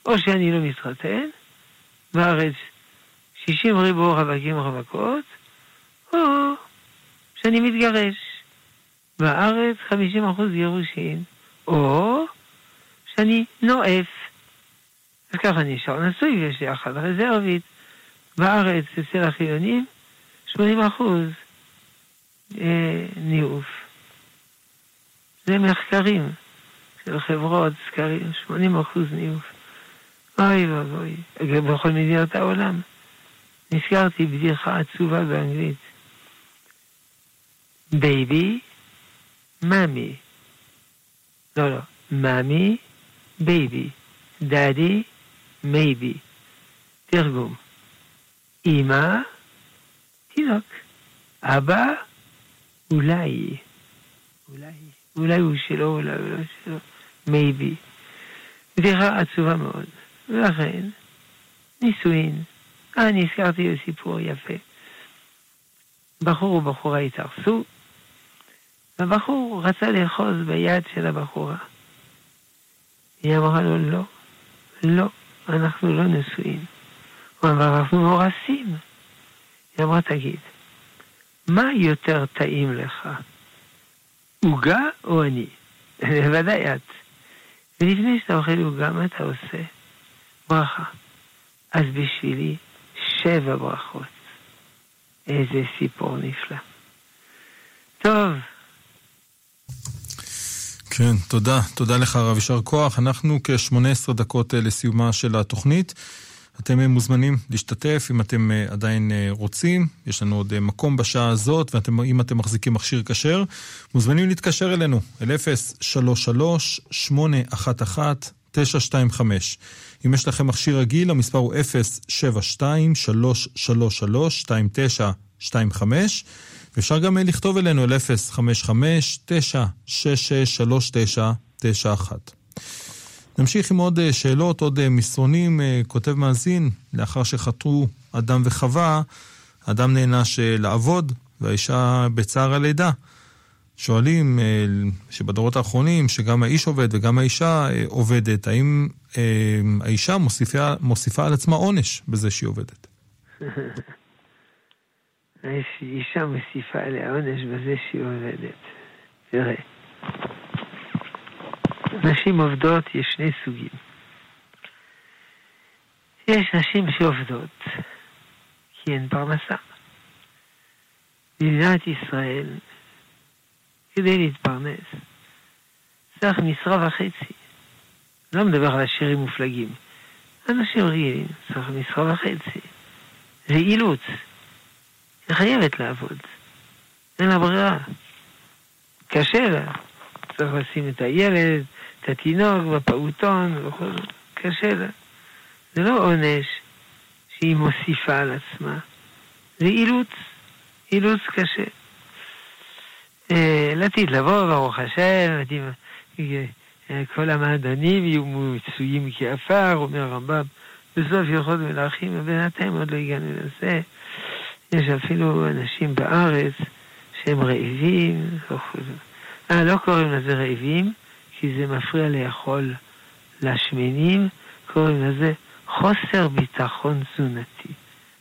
או שאני לא מתחתן, בארץ 60 ריבו רווקים רווקות, או שאני מתגרש. בארץ 50% גירושין, או שאני נואף. אז ככה נשאר נשוי ויש לי אחת רזרבית. בארץ אצל החילונים 80 אחוז אה, ניאוף. זה מחקרים של חברות, סקרים, 80 אחוז ניאוף. אוי ואבוי, בכל מדינות העולם. נזכרתי בדיחה עצובה באנגלית. Baby, mommy. לא, לא. Mommy, baby. Daddy, maybe. תרגום. אמא, תינוק. אבא, אולי. אולי. אולי הוא שלו, אולי הוא שלו. מייבי. בדיחה עצובה מאוד. ולכן, נישואין. אה, הזכרתי סיפור יפה. בחור ובחורה התארסו, והבחור רצה לאחוז ביד של הבחורה. היא אמרה לו, לא, לא, אנחנו לא נשואים. הוא אמר, אנחנו מאורסים. היא אמרה, תגיד, מה יותר טעים לך, עוגה או אני? בוודאי את. ולפני שאתה אוכל עוגה, מה אתה עושה? ברכה. אז בשבילי, שבע ברכות. איזה סיפור נפלא. טוב. כן, תודה. תודה לך, הרב יישר כוח. אנחנו כ-18 דקות אה, לסיומה של התוכנית. אתם אה, מוזמנים להשתתף אם אתם אה, עדיין רוצים. יש לנו עוד מקום בשעה הזאת, ואם אתם מחזיקים מכשיר כשר, מוזמנים להתקשר אלינו, אל 033-811-925. אם יש לכם מכשיר רגיל, המספר הוא 072-333-2925, ואפשר גם לכתוב אלינו אל 055-966-3991. נמשיך עם עוד אה, שאלות, עוד אה, מסרונים, אה, כותב מאזין, לאחר שחתרו אדם וחווה, אדם נענש לעבוד, והאישה בצער הלידה. שואלים אה, שבדורות האחרונים, שגם האיש עובד וגם האישה אה, עובדת, האם אה, האישה מוסיפה, מוסיפה על עצמה עונש בזה שהיא עובדת? האישה מוסיפה עליה עונש בזה שהיא עובדת. תראה, נשים עובדות יש שני סוגים. יש נשים שעובדות כי הן פרנסה. במדינת ישראל, כדי להתפרנס, צריך משרה וחצי. לא מדבר על עשירים מופלגים. אנשים רגילים צריך משרה וחצי. זה אילוץ. היא חייבת לעבוד. אין לה ברירה. קשה לה. צריך לשים את הילד, את התינוק בפעוטון וכל זה. קשה לה. זה לא עונש שהיא מוסיפה על עצמה. זה אילוץ. אילוץ קשה. אה, לעתיד לבוא, ברוך השם, אה, כל המעדנים יהיו מצויים כעפר, אומר הרמב"ם, בסוף יוכל מלאכים, ובינתיים עוד לא הגענו לזה. יש אפילו אנשים בארץ שהם רעבים, אה, לא קוראים לזה רעבים, כי זה מפריע לאכול לשמנים, קוראים לזה חוסר ביטחון תזונתי.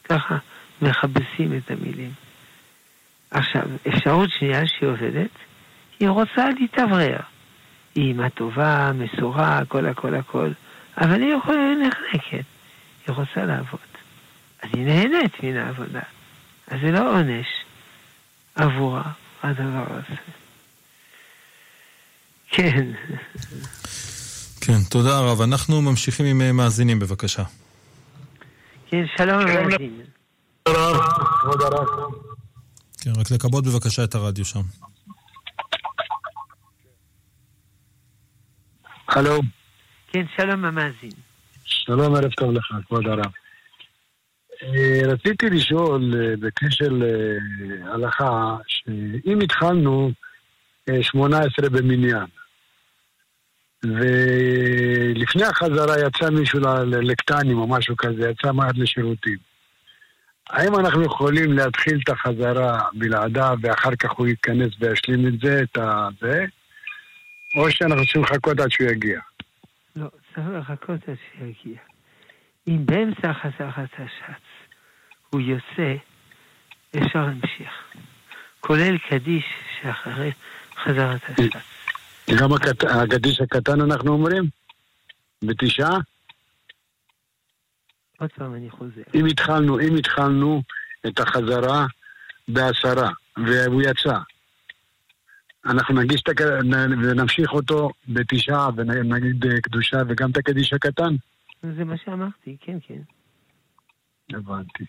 ככה מכבסים את המילים. עכשיו, אפשרות שנייה שהיא עובדת, היא רוצה להתאוורר. היא אימא טובה, מסורה, הכל הכל הכל, אבל היא יכולה נחנקת. היא רוצה לעבוד. אז היא נהנית מן העבודה. אז זה לא עונש עבורה, הדבר הזה. כן. כן, תודה רב. אנחנו ממשיכים עם אה, מאזינים, בבקשה. כן, שלום מאזין. כבוד הרב. כן, רק לכבות בבקשה את הרדיו שם. הלו. כן, שלום המאזין. שלום, ערב טוב לך, כבוד הרב. אה, רציתי לשאול אה, בקשר להלכה, שאם התחלנו 18 במניין, ולפני החזרה יצא מישהו לקטנים או משהו כזה, יצא מעט לשירותים. האם אנחנו יכולים להתחיל את החזרה בלעדיו ואחר כך הוא ייכנס וישלים את זה, את הזה, או שאנחנו צריכים לחכות עד שהוא יגיע? לא, צריך לחכות עד שהוא יגיע. אם באמצע חזרת השץ הוא יוצא, אפשר להמשיך. כולל קדיש שאחרי חזרת השץ. גם הקדיש הקטן אנחנו אומרים? בתשעה? עוד פעם אני חוזר. אם התחלנו, אם התחלנו את החזרה בעשרה, והוא יצא, אנחנו נגיש את ה... ונמשיך אותו בתשעה, ונגיד אה, קדושה וגם את הקדיש הקטן? זה מה שאמרתי, כן, כן. הבנתי.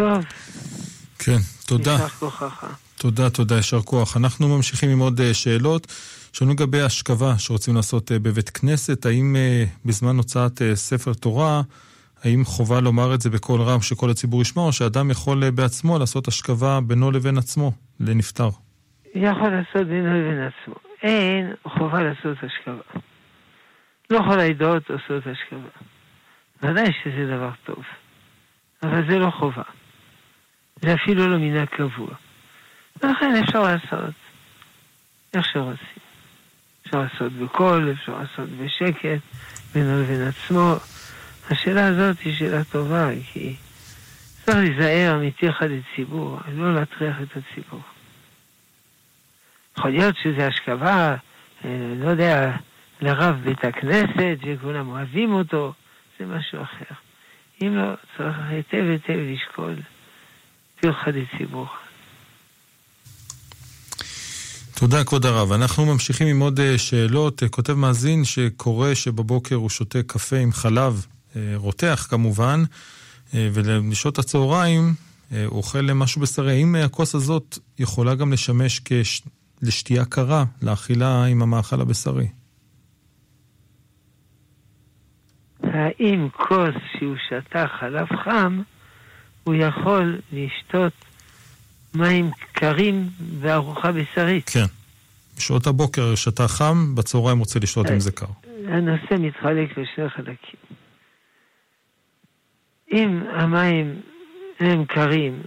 טוב. כן, תודה. יישר כוחך. תודה, תודה, יישר כוח. אנחנו ממשיכים עם עוד אה, שאלות. שואלים לגבי השכבה שרוצים לעשות אה, בבית כנסת, האם אה, בזמן הוצאת ספר תורה, האם חובה לומר את זה בקול רם שכל הציבור ישמע, או שאדם יכול בעצמו לעשות השכבה בינו לבין עצמו, לנפטר? יכול לעשות בינו לבין עצמו. אין חובה לעשות השכבה. לא כל העדות עושות השכבה. ודאי שזה דבר טוב, אבל זה לא חובה. זה אפילו לא מנהג קבוע. ולכן אפשר לעשות איך שרוצים. אפשר לעשות בקול, אפשר לעשות בשקט, בינו לבין עצמו. השאלה הזאת היא שאלה טובה, כי צריך להיזהר מטרחה לציבור, לא להטריח את הציבור. יכול להיות שזה השכבה, אה, לא יודע, לרב בית הכנסת, שכולם אוהבים אותו, זה משהו אחר. אם לא, צריך היטב היטב לשקול טרחה לציבור. תודה, כבוד הרב. אנחנו ממשיכים עם עוד אה, שאלות. אה, כותב מאזין שקורה שבבוקר הוא שותה קפה עם חלב אה, רותח כמובן, ולשעות הצהריים הוא אוכל משהו בשרי. האם הכוס הזאת יכולה גם לשמש כש... לשתייה קרה, לאכילה עם המאכל הבשרי? האם כוס שהוא שתה חלב חם, הוא יכול לשתות מים קרים וארוחה בשרית. כן. בשעות הבוקר שתה חם, בצהריים רוצה לשתות עם זה קר. הנושא מתחלק לשני חלקים. אם המים הם קרים,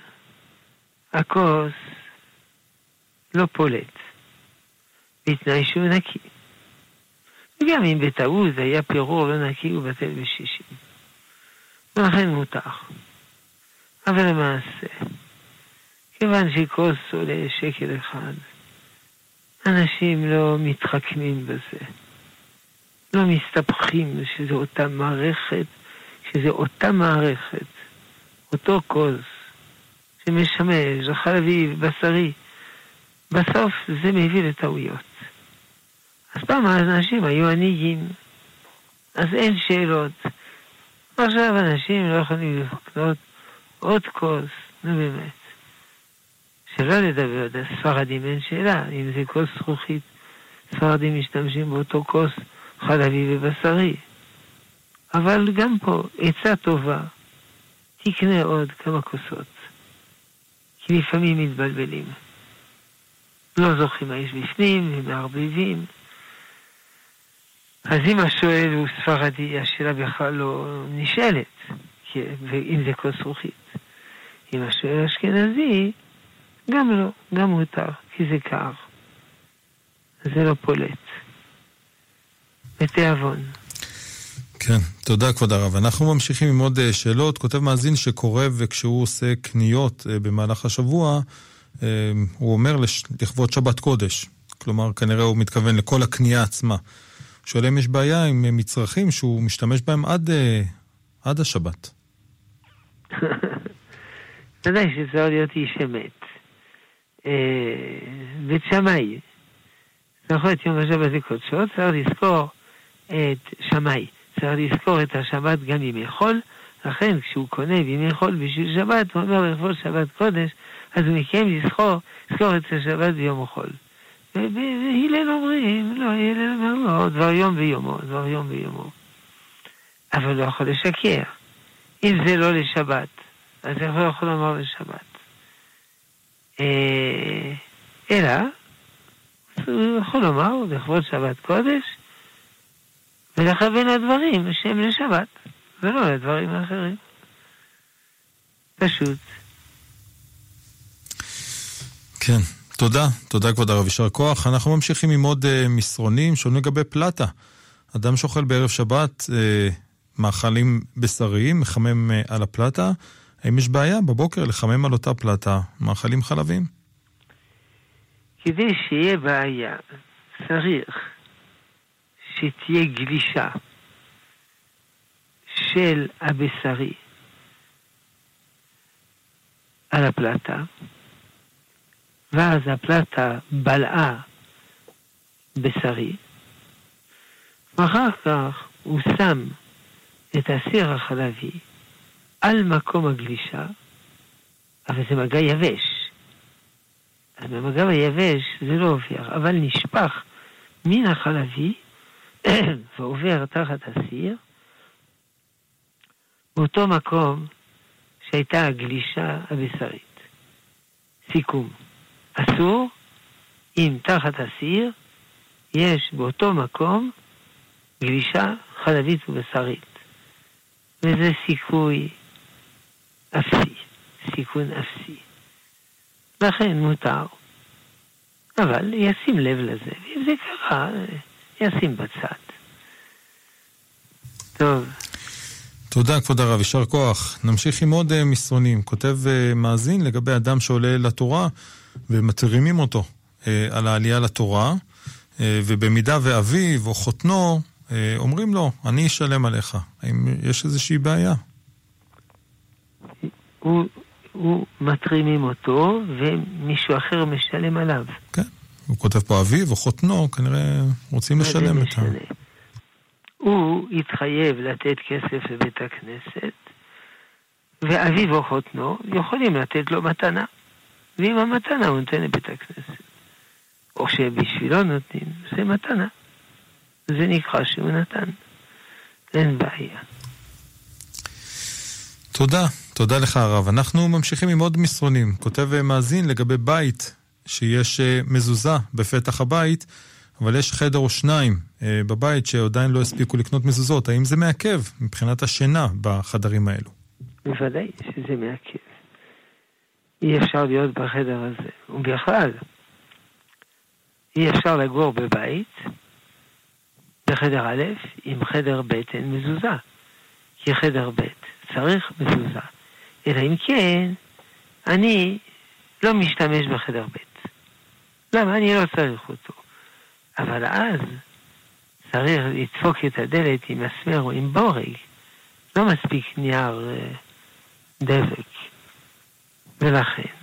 הכוס לא פולט, בתנאי שהוא נקי. וגם אם בטעות היה פירור לא נקי, הוא בטל בשישים. ולכן מותר. אבל למעשה, כיוון שכוס עולה שקל אחד, אנשים לא מתחכמים בזה. לא מסתבכים שזו אותה מערכת, שזו אותה מערכת, אותו כוס שמשמש, חלבי ובשרי. בסוף זה מביא לטעויות. אז פעם האנשים היו עניים, אז אין שאלות. עכשיו אנשים לא יכולים לקנות עוד כוס, נו באמת. שלא לדבר, ספרדים אין שאלה, אם זה כוס זכוכית, ספרדים משתמשים באותו כוס חלבי ובשרי. אבל גם פה, עצה טובה, תקנה עוד כמה כוסות. כי לפעמים מתבלבלים. לא זוכרים מה יש בפנים, ומערבבים. אז אם השואל הוא ספרדי, השאלה בכלל לא נשאלת, ואם זה כוס זכוכית. אם השואל אשכנזי, גם לא, גם מותר, כי זה קר. זה לא פולט. בתיאבון. כן, תודה כבוד הרב. אנחנו ממשיכים עם עוד אה, שאלות. כותב מאזין שקורא וכשהוא עושה קניות אה, במהלך השבוע, אה, הוא אומר לכבוד שבת קודש. כלומר, כנראה הוא מתכוון לכל הקנייה עצמה. שואל אם יש בעיה עם מצרכים שהוא משתמש בהם עד, עד השבת. ודאי שצריך להיות איש אמת. בית שמאי, נכון, יום השבת לקודשו, צריך לזכור את שמאי. צריך לזכור את השבת גם בימי חול, לכן כשהוא קונה בימי חול בשביל שבת, הוא אומר לכבוד שבת קודש, אז הוא מקיים לזכור, לזכור את השבת ביום חול. והלל אומרים, לא, הלל אומר לא, דבר יום ביומו, דבר יום ביומו. אבל לא יכול לשקר. אם זה לא לשבת, אז איך לא יכול לומר לשבת? אה, אלא, הוא יכול לומר לכבוד שבת קודש, ולכוון לדברים שהם לשבת, ולא לדברים האחרים. פשוט. כן, תודה. תודה כבוד הרב, יישר כוח. אנחנו ממשיכים עם עוד uh, מסרונים שונים לגבי פלטה. אדם שאוכל בערב שבת uh, מאכלים בשריים, מחמם uh, על הפלטה. האם יש בעיה בבוקר לחמם על אותה פלטה מאכלים חלביים? כדי שיהיה בעיה, צריך שתהיה גלישה של הבשרי על הפלטה, ואז הפלטה בלעה בשרי, ואחר כך הוא שם את הסיר החלבי על מקום הגלישה, אבל זה מגע יבש. אז במגע היבש זה לא עובר, אבל נשפך מן החלבי ועובר תחת הסיר, באותו מקום שהייתה הגלישה הבשרית. סיכום, אסור אם תחת הסיר יש באותו מקום גלישה חלבית ובשרית. וזה סיכוי אפסי, סיכון אפסי. לכן מותר. אבל ישים לב לזה, ואם זה קרה, ישים בצד. טוב. תודה, כבוד הרב, יישר כוח. נמשיך עם עוד uh, מסרונים. כותב uh, מאזין לגבי אדם שעולה לתורה ומתרימים אותו uh, על העלייה לתורה, ובמידה ואביו או חותנו אומרים לו, אני אשלם עליך. האם יש איזושהי בעיה? הוא, הוא מתרימים אותו ומישהו אחר משלם עליו. כן. הוא כותב פה אביו או חותנו, כנראה רוצים לשלם את ה... הוא התחייב לתת כסף לבית הכנסת, ואביו או חותנו יכולים לתת לו מתנה. ועם המתנה הוא נותן לבית הכנסת. או שבשבילו נותנים, זה מתנה. זה נקרא שהוא נתן. אין בעיה. תודה, תודה לך הרב. אנחנו ממשיכים עם עוד מסרונים. כותב מאזין לגבי בית שיש אה, מזוזה בפתח הבית, אבל יש חדר או שניים אה, בבית שעדיין לא הספיקו לקנות מזוזות. האם זה מעכב מבחינת השינה בחדרים האלו? בוודאי שזה מעכב. אי אפשר להיות בחדר הזה. ובכלל, אי אפשר לגור בבית, בחדר א', עם חדר ב' אין מזוזה. כי חדר ב' צריך מזוזה. אלא אם כן, אני לא משתמש בחדר ב'. למה? אני לא צריך אותו. אבל אז צריך לדפוק את הדלת עם מסמר או עם בורג. לא מספיק נייר אה, דבק. ולכן,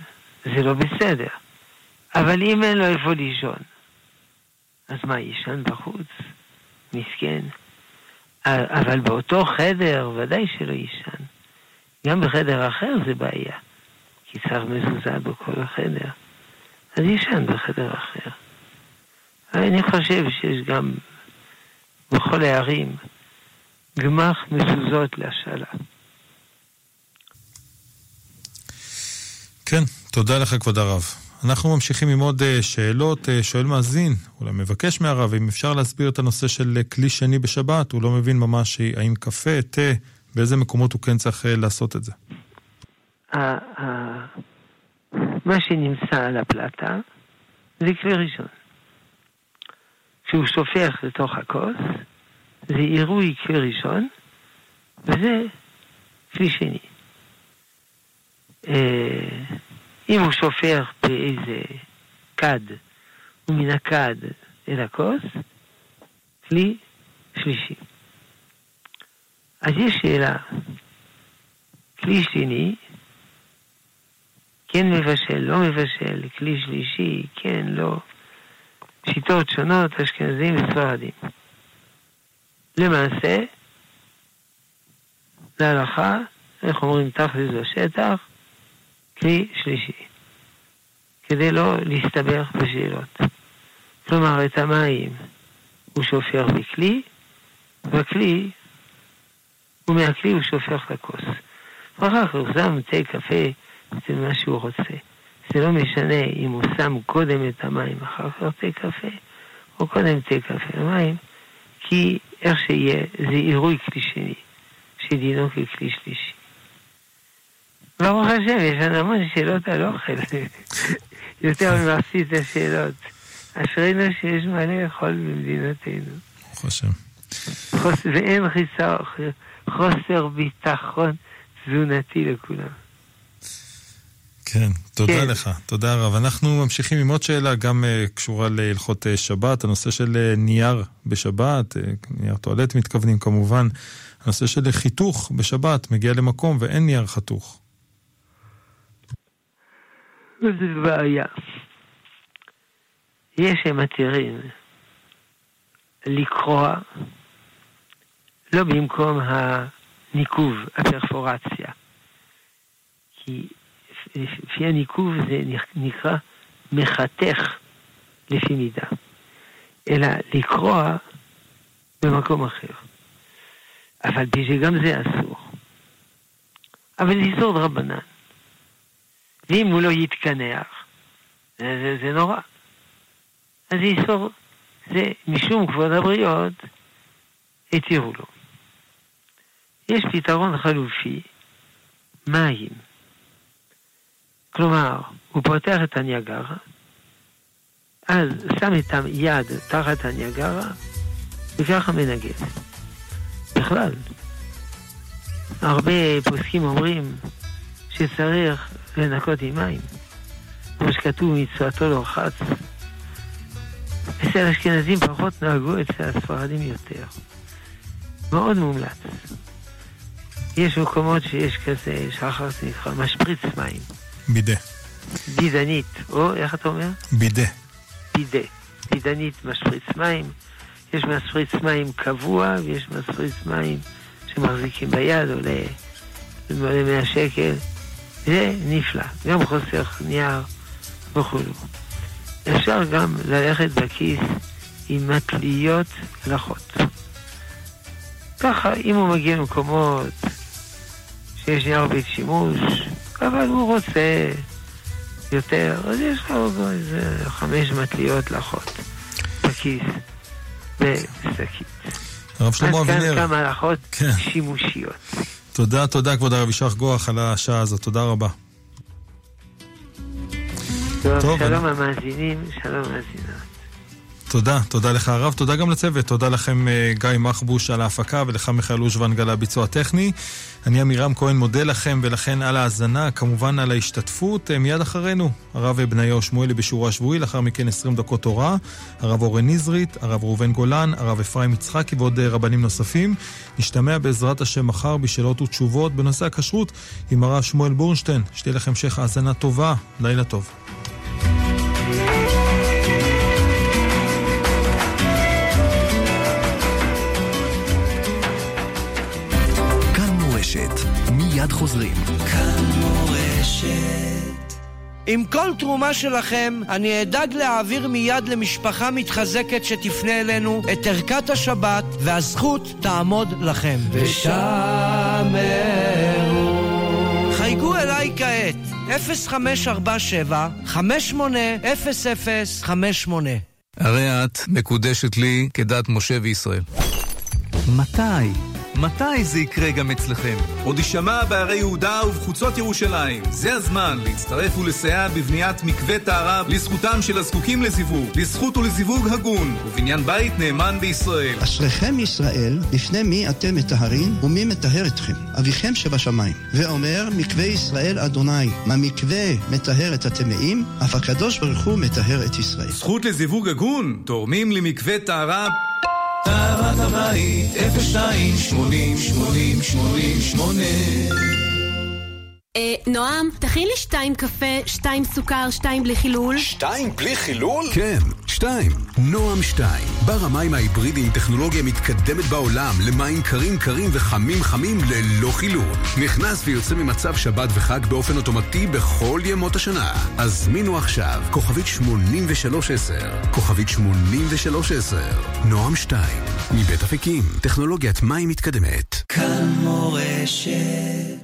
זה לא בסדר. אבל אם אין לו איפה לישון, אז מה, יישן בחוץ? מסכן. אבל באותו חדר, ודאי שלא יישן. גם בחדר אחר זה בעיה, כי צריך מזוזה בכל החדר. אז יישן בחדר אחר. אני חושב שיש גם בכל הערים גמח מזוזות להשאלה. כן, תודה לך כבוד הרב. אנחנו ממשיכים עם עוד אה, שאלות. אה, שואל מאזין, אולי מבקש מהרב, אם אפשר להסביר את הנושא של אה, כלי שני בשבת, הוא לא מבין ממש האם קפה, תה, באיזה מקומות הוא כן צריך לעשות את זה. מה שנמצא על הפלטה זה כלי ראשון. כשהוא שופך לתוך הכוס, זה עירוי כלי ראשון, וזה כלי שני. אם הוא שופך באיזה כד, ומן הכד אל הכוס, כלי שלישי. אז יש שאלה, כלי שני, כן מבשל, לא מבשל, כלי שלישי, כן, לא, שיטות שונות, אשכנזים וספרדים. למעשה, להלכה, איך אומרים תכלס בשטח, כלי שלישי, כדי לא להסתבך בשאלות. כלומר, את המים הוא שופך בכלי, והכלי, ומהכלי הוא שופך לכוס. ואחר כך הוא שם תה, קפה, זה מה שהוא רוצה. זה לא משנה אם הוא שם קודם את המים, אחר כך תה קפה, או קודם תה קפה ומים, כי איך שיהיה, זה עירוי כלי שני, שדינו ככלי שלישי. ברוך השם, יש לנו המון שאלות על אוכל. יותר ממחצית השאלות. אשרינו שיש מה לאכול במדינתנו. ברוך השם. ואין חיסר, חוסר ביטחון תזונתי לכולם. כן, תודה כן. לך, תודה רב. אנחנו ממשיכים עם עוד שאלה, גם uh, קשורה להלכות uh, שבת, הנושא של uh, נייר בשבת, uh, נייר טואלט מתכוונים כמובן, הנושא של חיתוך בשבת, מגיע למקום ואין נייר חתוך. זה בעיה. יש שמתירים לקרוע לא במקום הניקוב, הפרפורציה. כי לפי הניקוב זה נקרא מחתך לפי מידה, אלא לקרוע במקום אחר. אבל בשביל גם זה אסור. אבל זה איסור דרבנן. ואם הוא לא יתקנח, זה, זה נורא. אז איסור, זה משום כבוד הבריות, התירו לו. יש פתרון חלופי, מים. כלומר, הוא פותח את הניאגרה, אז שם את היד תחת הניאגרה, וככה מנגב. בכלל, הרבה פוסקים אומרים שצריך לנקות עם מים. כמו שכתוב, מצוותו לא חץ. אצל אשכנזים פחות נהגו, אצל הספרדים יותר. מאוד מומלץ. יש מקומות שיש כזה, שחר זה נקרא, משפריץ מים. בידה. בידנית, או איך אתה אומר? בידה. בידה. בידנית משפריץ מים. יש משפריץ מים קבוע, ויש משפריץ מים שמחזיקים ביד, עולה למעלה 100 שקל. זה נפלא, גם חוסר נייר וכולו. אפשר גם ללכת בכיס עם מטליות לחות. ככה, אם הוא מגיע למקומות שיש נייר בית שימוש, אבל הוא רוצה יותר, אז יש לו איזה חמש מטליות לחות בכיס, בשקית. הרב שלמה אבינר. אז כאן כמה הלכות כן. שימושיות. תודה, תודה כבוד הרב ישח גוח על השעה הזאת, תודה רבה. טוב, שלום אני... המאזינים, שלום המאזינות. תודה, תודה לך הרב, תודה גם לצוות, תודה לכם אה, גיא מחבוש על ההפקה ולך מיכאל אושוונג על הביצוע הטכני. אני עמירם כהן מודה לכם ולכן על ההאזנה, כמובן על ההשתתפות. אה, מיד אחרינו, הרב בניהו שמואלי בשיעור השבועי, לאחר מכן 20 דקות תורה, הרב אורן נזרית, הרב ראובן גולן, הרב אפרים יצחקי ועוד אה, רבנים נוספים. נשתמע בעזרת השם מחר בשאלות ותשובות בנושא הכשרות עם הרב שמואל בורנשטיין. שתהיה לכם המשך האזנה טובה, לילה טוב. מיד חוזרים. כאן מורשת. עם כל תרומה שלכם, אני אדאג להעביר מיד למשפחה מתחזקת שתפנה אלינו את ערכת השבת, והזכות תעמוד לכם. ושמרו. חייגו אליי כעת, 0547 580058 הרי את מקודשת לי כדת משה וישראל. מתי? מתי זה יקרה גם אצלכם? עוד יישמע בערי יהודה ובחוצות ירושלים. זה הזמן להצטרף ולסייע בבניית מקווה טהרה לזכותם של הזקוקים לזיווג, לזכות ולזיווג הגון, ובניין בית נאמן בישראל. אשריכם ישראל, לפני מי אתם מטהרים ומי מטהר אתכם? אביכם שבשמיים. ואומר, מקווה ישראל אדוני, מה מקווה מטהר את הטמאים, אף הקדוש ברוך הוא מטהר את ישראל. זכות לזיווג הגון, תורמים למקווה טהרה טהרת הבית, 02 80 80 80 8 אה, נועם, תכין לי שתיים קפה, שתיים סוכר, שתיים בלי חילול. שתיים בלי חילול? כן, שתיים. נועם שתיים. בר המים ההיברידי עם טכנולוגיה מתקדמת בעולם למים קרים קרים וחמים חמים ללא חילול. נכנס ויוצא ממצב שבת וחג באופן אוטומטי בכל ימות השנה. הזמינו עכשיו, כוכבית 8310. כוכבית 8310. נועם שתיים. מבית אפיקים, טכנולוגיית מים מתקדמת. כאן מורשת